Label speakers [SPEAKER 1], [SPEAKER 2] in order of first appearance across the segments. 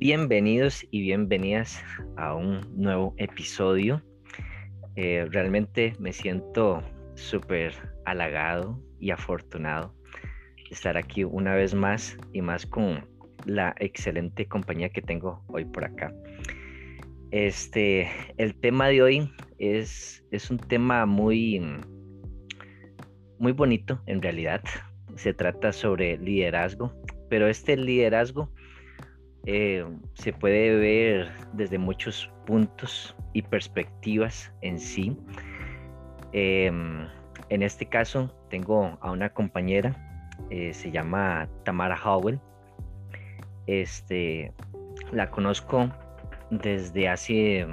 [SPEAKER 1] Bienvenidos y bienvenidas a un nuevo episodio. Eh, realmente me siento súper halagado y afortunado de estar aquí una vez más y más con la excelente compañía que tengo hoy por acá. Este, el tema de hoy es, es un tema muy, muy bonito en realidad. Se trata sobre liderazgo, pero este liderazgo eh, se puede ver desde muchos puntos y perspectivas en sí. Em, en este caso tengo a una compañera, eh, se llama Tamara Howell. Este, la conozco desde hace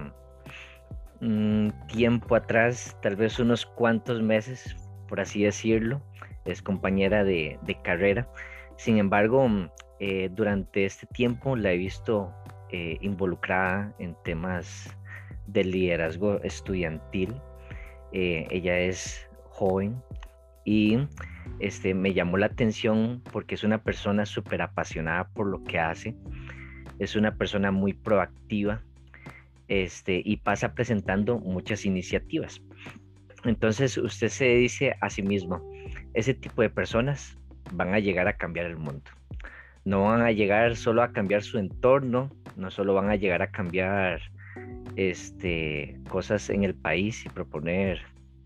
[SPEAKER 1] un tiempo atrás, tal vez unos cuantos meses, por así decirlo. Es compañera de carrera. Sin embargo, eh, durante este tiempo la he visto eh, involucrada en temas de liderazgo estudiantil. Eh, ella es joven y este, me llamó la atención porque es una persona súper apasionada por lo que hace. Es una persona muy proactiva este, y pasa presentando muchas iniciativas. Entonces usted se dice a sí mismo, ese tipo de personas van a llegar a cambiar el mundo no van a llegar solo a cambiar su entorno, no solo van a llegar a cambiar este, cosas en el país y proponer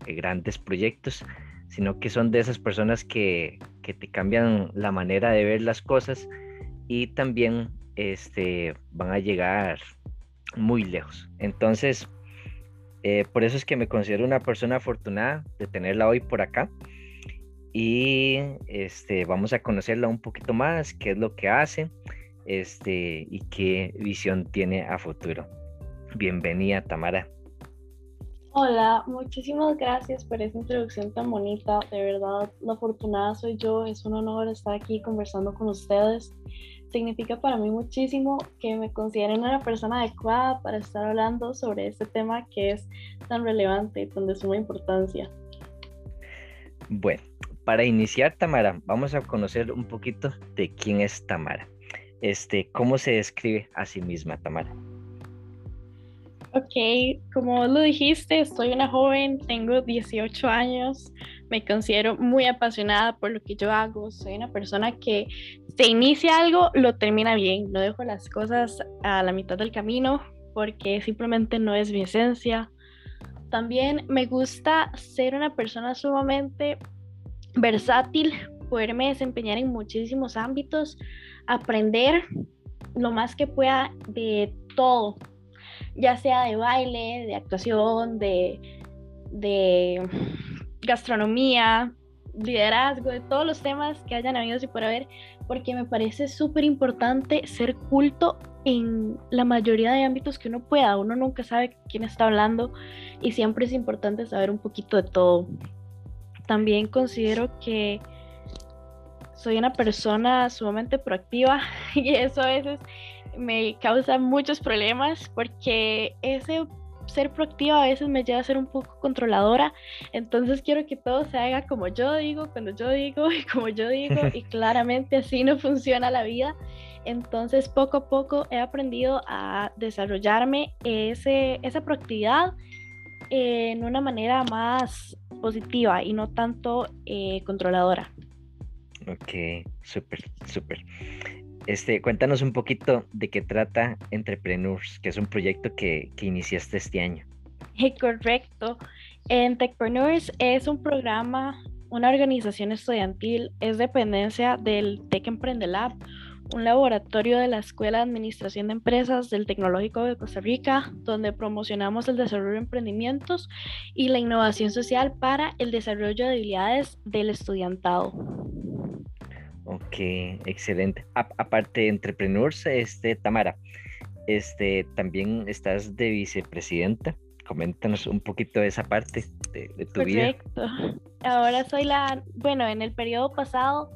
[SPEAKER 1] eh, grandes proyectos, sino que son de esas personas que, te cambian la manera de ver las cosas y también este, van a llegar muy lejos. Entonces, eh, por eso es que me considero una persona afortunada de tenerla hoy por acá y este, vamos a conocerla un poquito más, qué es lo que hace este, y qué visión tiene a futuro. Bienvenida, Tamara.
[SPEAKER 2] Hola, muchísimas gracias por esa introducción tan bonita. De verdad, la afortunada soy yo. Es un honor estar aquí conversando con ustedes. Significa para mí muchísimo que me consideren una persona adecuada para estar hablando sobre este tema que es tan relevante y tan de suma importancia.
[SPEAKER 1] Bueno, para iniciar, Tamara, vamos a conocer un poquito de quién es Tamara. Este, ¿Cómo se describe a sí misma, Tamara?
[SPEAKER 2] Ok, como lo dijiste, soy una joven, tengo 18 años, me considero muy apasionada por lo que yo hago, soy una persona que se inicia algo, lo termina bien, no dejo las cosas a la mitad del camino porque simplemente no es mi esencia. También me gusta ser una persona sumamente versátil, poderme desempeñar en muchísimos ámbitos, aprender lo más que pueda de todo, ya sea de baile, de actuación, de, de gastronomía, liderazgo, de todos los temas que hayan habido y por haber, porque me parece súper importante ser culto en la mayoría de ámbitos que uno pueda. Uno nunca sabe quién está hablando y siempre es importante saber un poquito de todo también considero que soy una persona sumamente proactiva y eso a veces me causa muchos problemas porque ese ser proactiva a veces me lleva a ser un poco controladora, entonces quiero que todo se haga como yo digo, cuando yo digo y como yo digo y claramente así no funciona la vida. Entonces poco a poco he aprendido a desarrollarme ese, esa proactividad en una manera más positiva y no tanto eh, controladora.
[SPEAKER 1] Ok, súper, súper. Este, cuéntanos un poquito de qué trata Entrepreneurs, que es un proyecto que, que iniciaste este año.
[SPEAKER 2] correcto. Entrepreneurs es un programa, una organización estudiantil, es dependencia del Tech Emprende Lab, un laboratorio de la Escuela de Administración de Empresas del Tecnológico de Costa Rica, donde promocionamos el desarrollo de emprendimientos y la innovación social para el desarrollo de habilidades del estudiantado.
[SPEAKER 1] Ok, excelente. aparte de Entrepreneurs, este, Tamara, este, también estás de vicepresidenta. Coméntanos un poquito de esa parte de, de tu vida.
[SPEAKER 2] Correcto. Ahora soy la, bueno, en el periodo pasado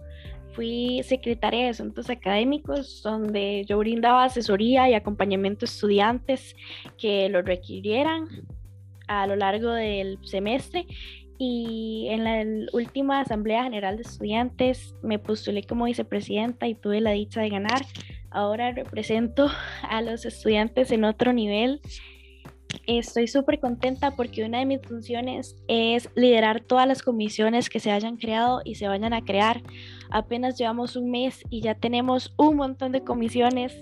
[SPEAKER 2] fui secretaria de Asuntos Académicos, donde yo brindaba asesoría y acompañamiento a estudiantes que lo requirieran a lo largo del semestre. Y en la última Asamblea General de Estudiantes me postulé como vicepresidenta y tuve la dicha de ganar. ahora represento a los estudiantes en otro nivel. Estoy súper contenta porque una de mis funciones es liderar todas las comisiones que se hayan creado y se vayan a crear. Apenas llevamos un mes y ya tenemos un montón de comisiones.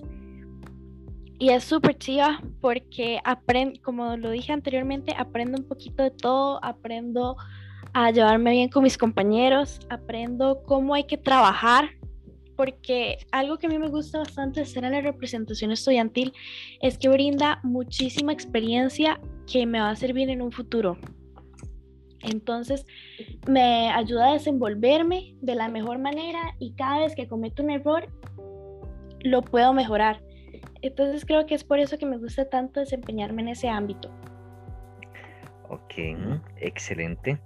[SPEAKER 2] Y es súper chiva porque aprendo, como lo dije anteriormente, aprendo un poquito de todo, aprendo a llevarme bien con mis compañeros, aprendo cómo hay que trabajar porque algo que a mí me gusta bastante estar en la representación estudiantil es que brinda muchísima experiencia que me va a servir en un futuro. Entonces, me ayuda a desenvolverme de la mejor manera y cada vez que cometo un error, lo puedo mejorar. Entonces, creo que es por eso que me gusta tanto desempeñarme en ese ámbito.
[SPEAKER 1] Ok, excelente.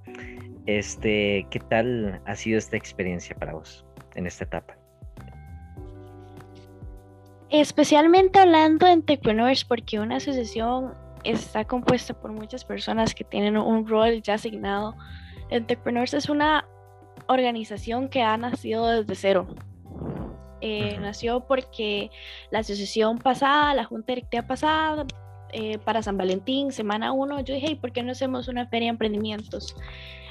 [SPEAKER 1] Este, ¿qué tal ha sido esta experiencia para vos en esta etapa?
[SPEAKER 2] Especialmente hablando de entrepreneurs, porque una asociación está compuesta por muchas personas que tienen un rol ya asignado. Entrepreneurs es una organización que ha nacido desde cero. Eh, nació porque la asociación pasada, la junta directiva pasada, eh, para San Valentín, semana 1, yo dije, ¿por qué no hacemos una feria de emprendimientos?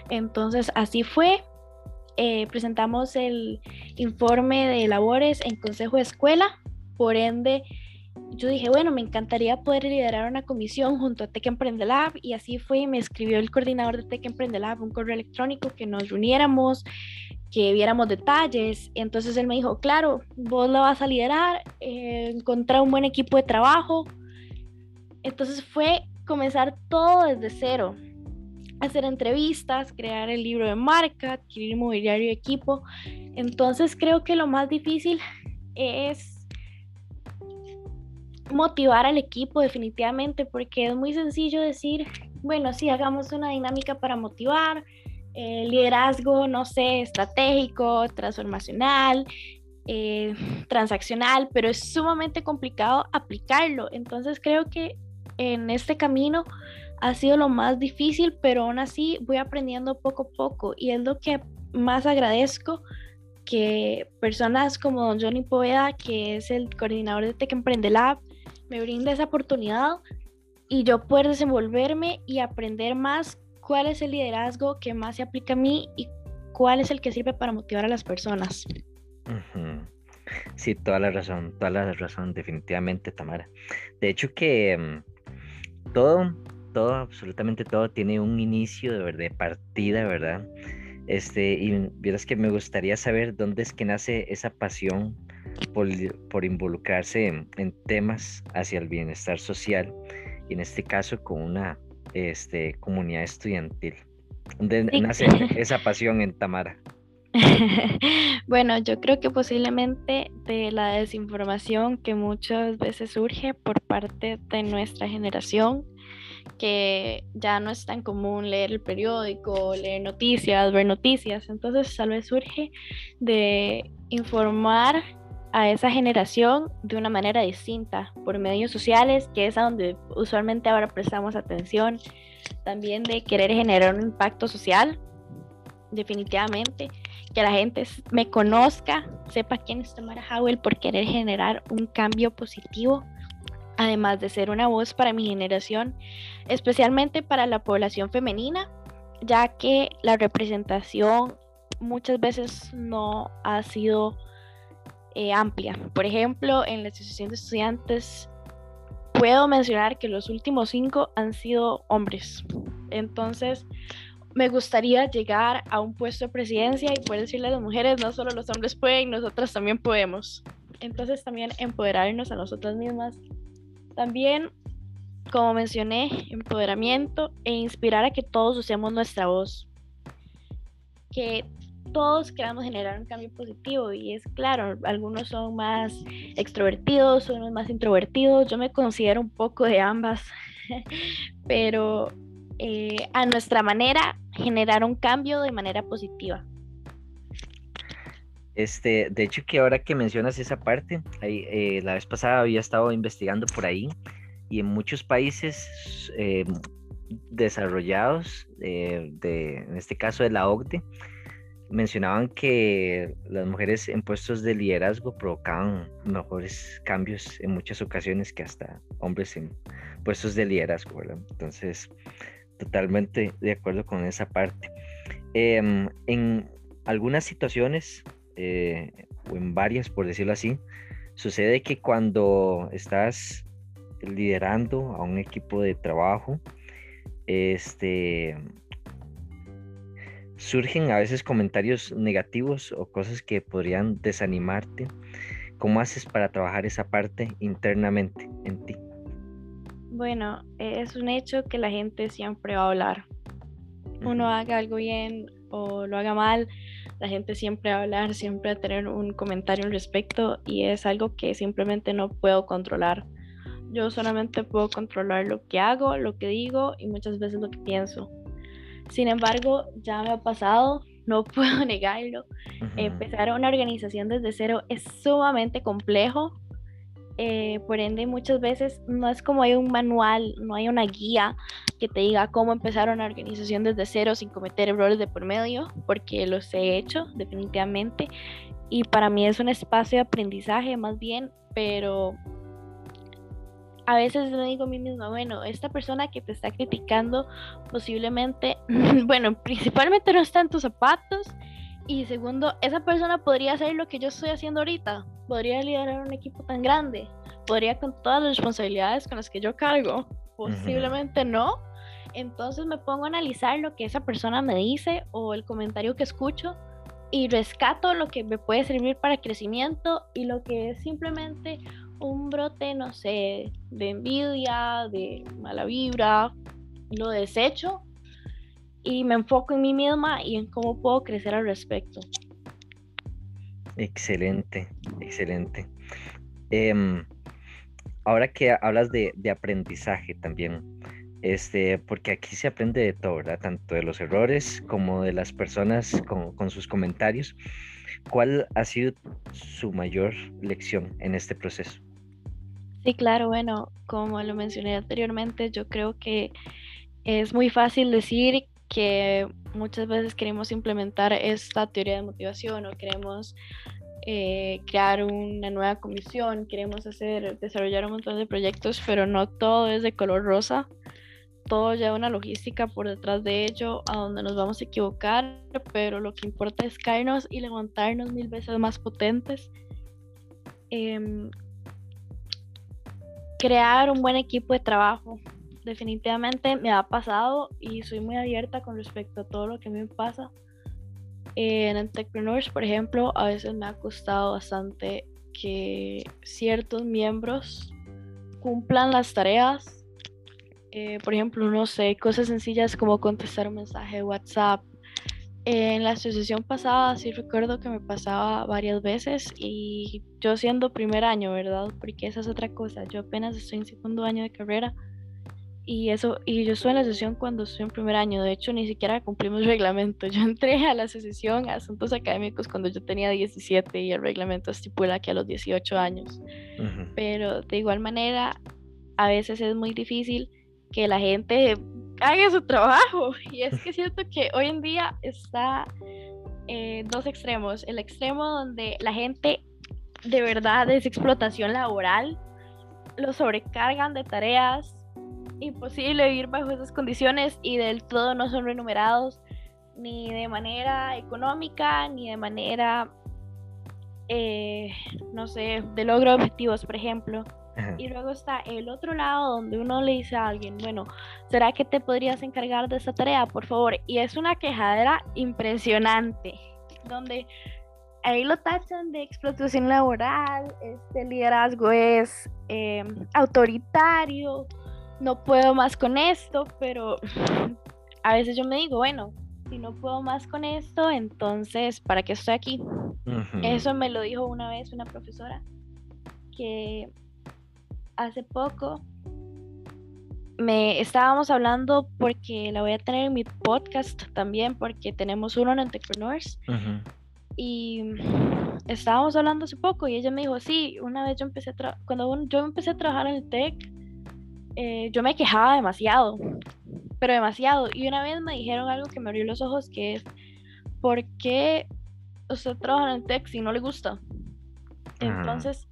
[SPEAKER 2] Entonces así fue. Eh, presentamos el informe de labores en Consejo de Escuela por ende, yo dije, bueno, me encantaría poder liderar una comisión junto a Tech Emprende Lab y así fue, y me escribió el coordinador de Tech Emprende Lab un correo electrónico que nos reuniéramos, que viéramos detalles. Entonces él me dijo, claro, vos lo vas a liderar, eh, encontrar un buen equipo de trabajo. Entonces fue comenzar todo desde cero, hacer entrevistas, crear el libro de marca, adquirir mobiliario y equipo. Entonces creo que lo más difícil es motivar al equipo definitivamente, porque es muy sencillo decir, bueno, sí, hagamos una dinámica para motivar, eh, liderazgo, no sé, estratégico, transformacional, eh, transaccional, pero es sumamente complicado aplicarlo. Entonces creo que en este camino ha sido lo más difícil, pero aún así voy aprendiendo poco a poco y es lo que más agradezco que personas como don Johnny Poveda, que es el coordinador de Tech Emprende Lab, me brinda esa oportunidad y yo poder desenvolverme y aprender más cuál es el liderazgo que más se aplica a mí y cuál es el que sirve para motivar a las personas.
[SPEAKER 1] Sí, toda la razón, toda la razón, definitivamente, Tamara. De hecho que mm, todo, todo, absolutamente todo tiene un inicio de, de partida, ¿verdad? Este, y vieras que me gustaría saber dónde es que nace esa pasión por, involucrarse en, temas hacia el bienestar social y en este caso con una este, comunidad estudiantil. ¿Dónde nace esa pasión en Tamara?
[SPEAKER 2] bueno, yo creo que posiblemente de la desinformación que muchas veces surge por parte de nuestra generación, que ya no es tan común leer el periódico, leer noticias, ver noticias, entonces tal vez surge de informar a esa generación de una manera distinta, por medios sociales, que es a donde usualmente ahora prestamos atención, también de querer generar un impacto social, definitivamente, que la gente me conozca, sepa quién es Tamara Howell por querer generar un cambio positivo, además de ser una voz para mi generación, especialmente para la población femenina, ya que la representación muchas veces no ha sido eh, amplia. Por ejemplo, en la Asociación de Estudiantes puedo mencionar que los últimos cinco han sido hombres. Entonces, me gustaría llegar a un puesto de presidencia y poder decirle a las mujeres, no solo los hombres pueden, nosotras también podemos. Entonces, también empoderarnos a nosotras mismas. También, como mencioné, empoderamiento e inspirar a que todos usemos nuestra voz. Que todos queramos generar un cambio positivo y es claro, algunos son más extrovertidos, otros más introvertidos, yo me considero un poco de ambas, pero eh, a nuestra manera generar un cambio de manera positiva.
[SPEAKER 1] Este, de hecho que ahora que mencionas esa parte, eh, la vez pasada había estado investigando por ahí y en muchos países eh, desarrollados, de, en este caso de la OCDE, mencionaban que las mujeres en puestos de liderazgo provocaban mejores cambios en muchas ocasiones que hasta hombres en puestos de liderazgo, ¿verdad? Entonces, totalmente de acuerdo con esa parte. Em, en algunas situaciones, eh, o en varias, por decirlo así, sucede que cuando estás liderando a un equipo de trabajo, este, surgen a veces comentarios negativos o cosas que podrían desanimarte. ¿Cómo haces para trabajar esa parte internamente en ti?
[SPEAKER 2] Bueno, es un hecho que la gente siempre va a hablar. Uno haga algo bien o lo haga mal, la gente siempre va a hablar, siempre va a tener un comentario al respecto y es algo que simplemente no puedo controlar. Yo solamente puedo controlar lo que hago, lo que digo y muchas veces lo que pienso. Sin embargo, ya me ha pasado, no puedo negarlo. Empezar una organización desde cero es sumamente complejo. Eh, por ende, muchas veces no es como hay un manual, no hay una guía que te diga cómo empezar una organización desde cero sin cometer errores de por medio, porque los he hecho definitivamente. Y para mí es un espacio de aprendizaje más bien, pero a veces me digo a mí misma, bueno, esta persona que te está criticando posiblemente, bueno, principalmente no está en tus zapatos y segundo, esa persona podría hacer lo que yo estoy haciendo ahorita, podría liderar un equipo tan grande, podría con todas las responsabilidades con las que yo cargo, posiblemente no. Entonces me pongo a analizar lo que esa persona me dice o el comentario que escucho y rescato lo que me puede servir para crecimiento y lo que es simplemente un brote, no sé, de envidia, de mala vibra, lo desecho y me enfoco en mí misma y en cómo puedo crecer al respecto.
[SPEAKER 1] Excelente, excelente. Em, ahora que hablas de, aprendizaje también, este, porque aquí se aprende de todo, ¿verdad? Tanto de los errores como de las personas con, con sus comentarios. ¿Cuál ha sido su mayor lección en este proceso?
[SPEAKER 2] Sí, claro, bueno, como lo mencioné anteriormente, yo creo que es muy fácil decir que muchas veces queremos implementar esta teoría de motivación o queremos eh, crear una nueva comisión, queremos hacer, desarrollar un montón de proyectos, pero no todo es de color rosa. Todo lleva una logística por detrás de ello, a donde nos vamos a equivocar, pero lo que importa es caernos y levantarnos mil veces más potentes. Em, crear un buen equipo de trabajo. Definitivamente me ha pasado y soy muy abierta con respecto a todo lo que me pasa. En Entrepreneurs, por ejemplo, a veces me ha costado bastante que ciertos miembros cumplan las tareas. Eh, por ejemplo, no sé, cosas sencillas como contestar un mensaje de WhatsApp, en la asociación pasada sí recuerdo que me pasaba varias veces y yo siendo primer año, ¿verdad? Porque esa es otra cosa. Yo apenas estoy en segundo año de carrera y eso y yo estoy en la asociación cuando estoy en primer año. De hecho, ni siquiera cumplimos reglamento. Yo entré a la asociación a asuntos académicos cuando yo tenía 17 y el reglamento estipula que a los 18 años. Pero de igual manera, a veces es muy difícil que la gente haga su trabajo. Y es que siento que hoy en día está en dos extremos. El extremo donde la gente de verdad es explotación laboral, lo sobrecargan de tareas, imposible vivir bajo esas condiciones y del todo no son remunerados ni de manera económica ni de manera, eh, no sé, de logro objetivos, por ejemplo. Y luego está el otro lado donde uno le dice a alguien, bueno, ¿será que te podrías encargar de esta tarea, por favor? Y es una quejadera impresionante, donde ahí lo tachan de explotación laboral, este liderazgo es em, autoritario, no puedo más con esto, pero a veces yo me digo, bueno, si no puedo más con esto, entonces, ¿para qué estoy aquí? Eso me lo dijo una vez una profesora que hace poco me estábamos hablando porque la voy a tener en mi podcast también porque tenemos uno en Entrepreneurs. Y estábamos hablando hace poco y ella me dijo sí una vez yo empecé a cuando yo empecé a trabajar en el tech eh, yo me quejaba demasiado pero demasiado. Y una vez me dijeron algo que me abrió los ojos que es ¿por qué usted trabaja en el tech si no le gusta? Entonces,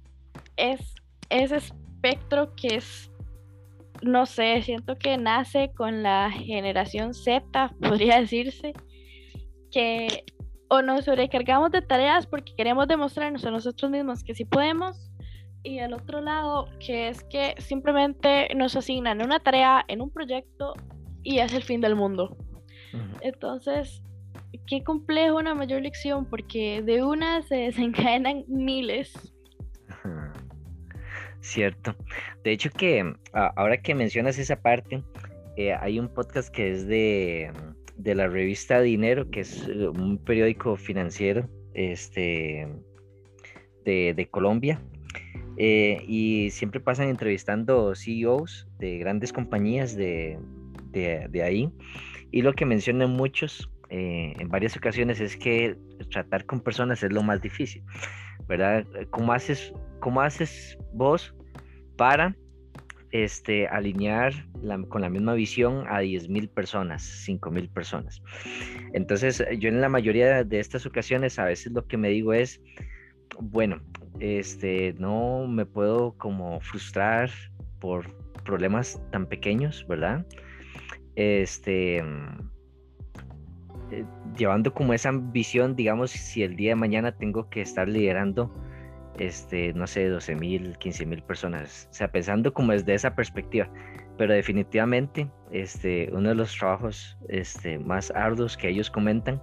[SPEAKER 2] es ese espectro que es, no sé, siento que nace con la generación Z, podría decirse, que o nos sobrecargamos de tareas porque queremos demostrarnos a nosotros mismos que sí podemos, y el otro lado, que es que simplemente nos asignan una tarea en un proyecto y es el fin del mundo. Entonces, qué complejo una mayor lección, porque de una se desencadenan miles.
[SPEAKER 1] Cierto. De hecho que ahora que mencionas esa parte, eh, hay un podcast que es de, de, la revista Dinero, que es eh, un periódico financiero este, de, de Colombia. Eh, y siempre pasan entrevistando CEOs de grandes compañías de, de, ahí. Y lo que mencionan muchos en varias ocasiones es que tratar con personas es lo más difícil, ¿verdad? ¿Cómo haces, cómo haces vos para este, alinear con la misma visión a 10.000 personas, 5.000 personas. Entonces, yo en la mayoría de estas ocasiones a veces lo que me digo es, bueno, este, no me puedo como frustrar por problemas tan pequeños, ¿verdad? Este, eh, llevando como esa ambición, digamos, si el día de mañana tengo que estar liderando este, no sé, 12 mil, 15 mil personas. O sea, pensando como desde esa perspectiva. Pero definitivamente, este, uno de los trabajos este, más arduos que ellos comentan,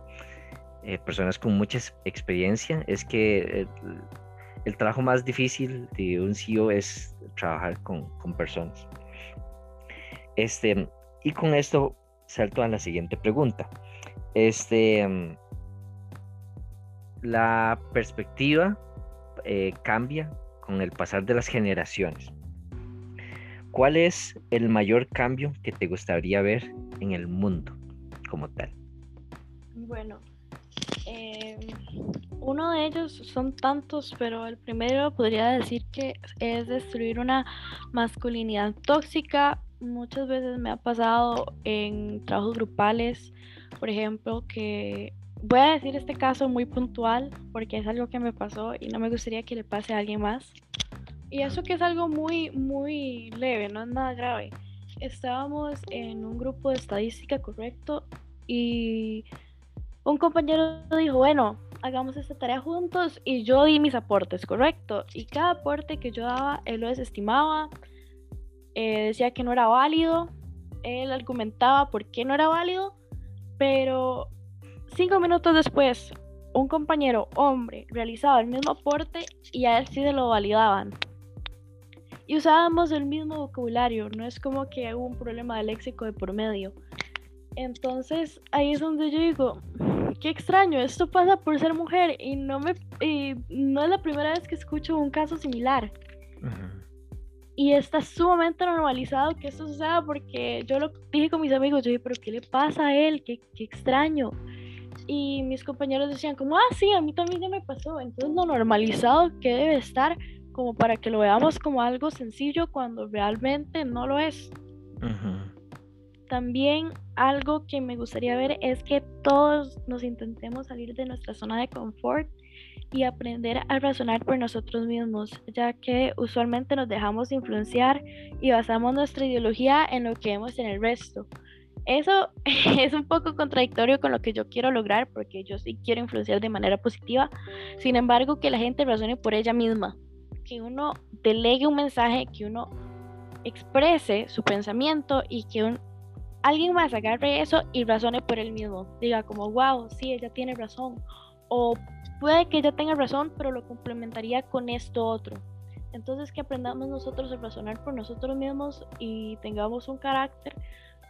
[SPEAKER 1] eh, personas con mucha experiencia, es que el, trabajo más difícil de un CEO es trabajar con, con personas. Este, y con esto salto a la siguiente pregunta. Este, la perspectiva eh, cambia con el pasar de las generaciones. ¿Cuál es el mayor cambio que te gustaría ver en el mundo como tal?
[SPEAKER 2] Bueno, em, uno de ellos son tantos, pero el primero podría decir que es destruir una masculinidad tóxica. Muchas veces me ha pasado en trabajos grupales, por ejemplo, que voy a decir este caso muy puntual porque es algo que me pasó y no me gustaría que le pase a alguien más. Y eso que es algo muy, muy leve, no es nada grave. Estábamos en un grupo de estadística correcto y un compañero dijo, bueno, hagamos esta tarea juntos y yo di mis aportes, correcto. Y cada aporte que yo daba, él lo desestimaba, eh, decía que no era válido, él argumentaba por qué no era válido, pero Cinco minutos después, un compañero hombre realizaba el mismo aporte y a él sí se lo validaban. Y usábamos el mismo vocabulario, no es como que hubo un problema de léxico de por medio. Entonces ahí es donde yo digo, qué extraño, esto pasa por ser mujer y no me no es la primera vez que escucho un caso similar. Y está sumamente normalizado que esto suceda porque yo lo dije con mis amigos, yo dije, pero ¿qué le pasa a él? Qué, qué extraño y mis compañeros decían como, ah, sí, a mí también ya me pasó. Entonces lo normalizado que debe estar como para que lo veamos como algo sencillo cuando realmente no lo es. También algo que me gustaría ver es que todos nos intentemos salir de nuestra zona de confort y aprender a razonar por nosotros mismos, ya que usualmente nos dejamos influenciar y basamos nuestra ideología en lo que vemos en el resto. Eso es un poco contradictorio con lo que yo quiero lograr, porque yo sí quiero influenciar de manera positiva. Sin embargo, que la gente razone por ella misma, que uno delegue un mensaje, que uno exprese su pensamiento y que alguien más agarre eso y razone por él mismo. Diga como, wow, sí, ella tiene razón. O puede que ella tenga razón, pero lo complementaría con esto otro. Entonces que aprendamos nosotros a razonar por nosotros mismos y tengamos un carácter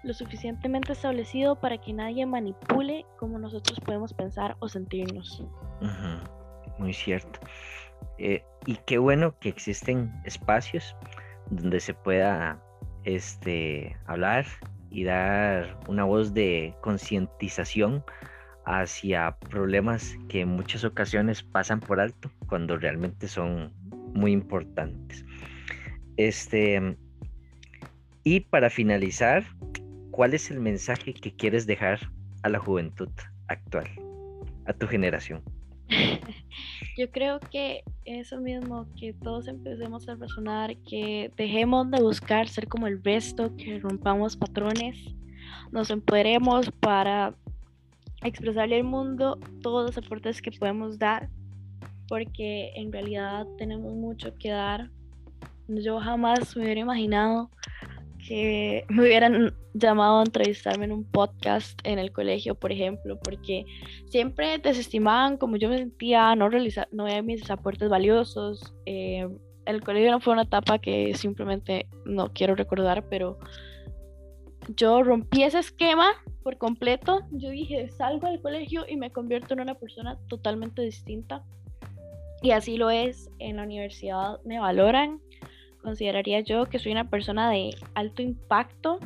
[SPEAKER 2] lo suficientemente establecido para que nadie manipule cómo nosotros podemos pensar o sentirnos.
[SPEAKER 1] Muy cierto. Eh, y qué bueno que existen espacios donde se pueda este, hablar y dar una voz de concientización hacia problemas que en muchas ocasiones pasan por alto cuando realmente son muy importantes. Este, y para finalizar, ¿cuál es el mensaje que quieres dejar a la juventud actual? a tu generación?
[SPEAKER 2] Yo creo que eso mismo, que todos empecemos a razonar, que dejemos de buscar ser como el resto, que rompamos patrones, nos empoderemos para expresarle al mundo todos los aportes que podemos dar, porque en realidad tenemos mucho que dar. Yo jamás me hubiera imaginado que me hubieran llamado a entrevistarme en un podcast en el colegio, por ejemplo, porque siempre desestimaban como yo me sentía, no realizar, no veía mis aportes valiosos. Eh, el colegio no fue una etapa que simplemente no quiero recordar, pero yo rompí ese esquema por completo. Yo dije, salgo del colegio y me convierto en una persona totalmente distinta. Y así lo es. En la universidad me valoran. Consideraría yo que soy una persona de alto impacto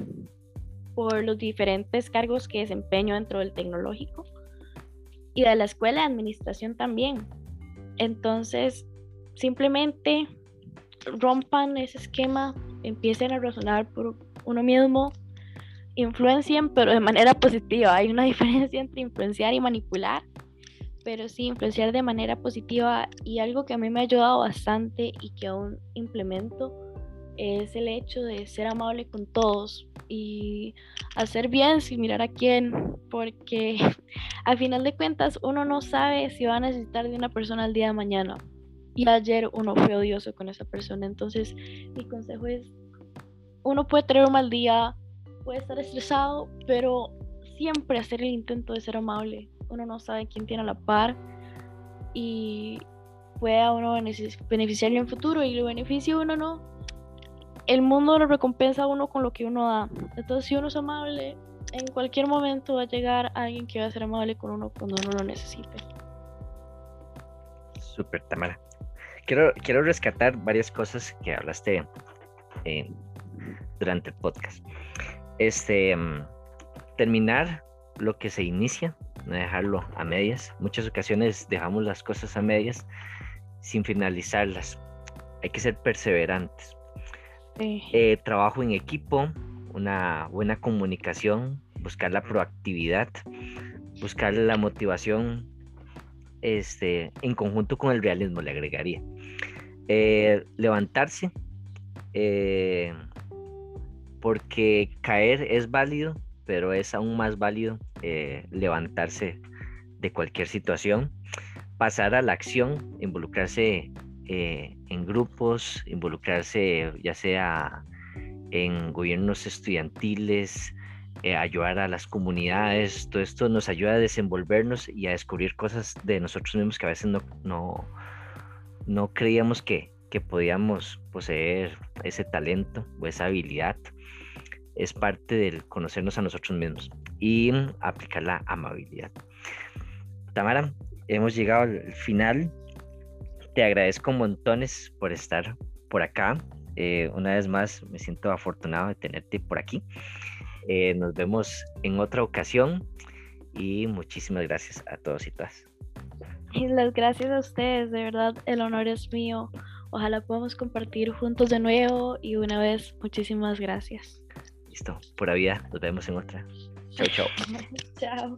[SPEAKER 2] por los diferentes cargos que desempeño dentro del tecnológico y de la escuela de administración también. Entonces, simplemente rompan ese esquema, empiecen a razonar por uno mismo, influencien, pero de manera positiva. Hay una diferencia entre influenciar y manipular, pero sí influenciar de manera positiva y algo que a mí me ha ayudado bastante y que aún implemento es el hecho de ser amable con todos y hacer bien sin mirar a quién, porque al final de cuentas uno no sabe si va a necesitar de una persona el día de mañana. Y ayer uno fue odioso con esa persona, entonces mi consejo es, uno puede tener un mal día, puede estar estresado, pero siempre hacer el intento de ser amable. Uno no sabe quién tiene la par y puede a uno beneficiarle en futuro y lo beneficia uno no. El mundo lo recompensa a uno con lo que uno da. Entonces, si uno es amable, en cualquier momento va a llegar alguien que va a ser amable con uno cuando uno lo necesite.
[SPEAKER 1] Super, Tamara. Quiero, quiero rescatar varias cosas que hablaste durante el podcast este, mm, terminar lo que se inicia, no dejarlo a medias. Muchas ocasiones dejamos las cosas a medias sin finalizarlas. Hay que ser perseverantes. Eh, trabajo en equipo, una buena comunicación, buscar la proactividad, buscar la motivación este, en conjunto con el realismo, le agregaría. Eh, levantarse, eh, porque caer es válido, pero es aún más válido eh, levantarse de cualquier situación, pasar a la acción, involucrarse eh, en grupos, involucrarse ya sea en gobiernos estudiantiles, eh, ayudar a las comunidades, todo esto nos ayuda a desenvolvernos y a descubrir cosas de nosotros mismos que a veces no, no, no creíamos que, que podíamos poseer ese talento o esa habilidad es parte del conocernos a nosotros mismos y aplicar la amabilidad. Tamara, hemos llegado al final. Te agradezco montones por estar por acá. Eh, una vez más, me siento afortunado de tenerte por aquí. Eh, nos vemos en otra ocasión y muchísimas gracias a todos y todas.
[SPEAKER 2] Y las gracias a ustedes, de verdad, el honor es mío. Ojalá podamos compartir juntos de nuevo y una vez, muchísimas gracias.
[SPEAKER 1] Listo, pura vida, nos vemos en otra. Chao, chao.
[SPEAKER 2] chao.